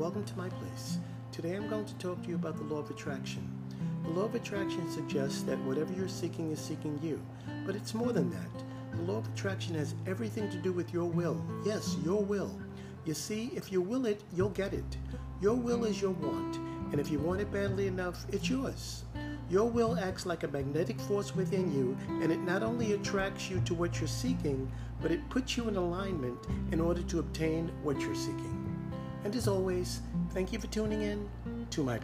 welcome to my place. Today I'm going to talk to you about the law of attraction. The law of attraction suggests that whatever you're seeking is seeking you, but it's more than that. The law of attraction has everything to do with your will. Yes, your will. You see, if you will it, you'll get it. Your will is your want, and if you want it badly enough, it's yours. Your will acts like a magnetic force within you, and it not only attracts you to what you're seeking, but it puts you in alignment in order to obtain what you're seeking. And as always, thank you for tuning in to my.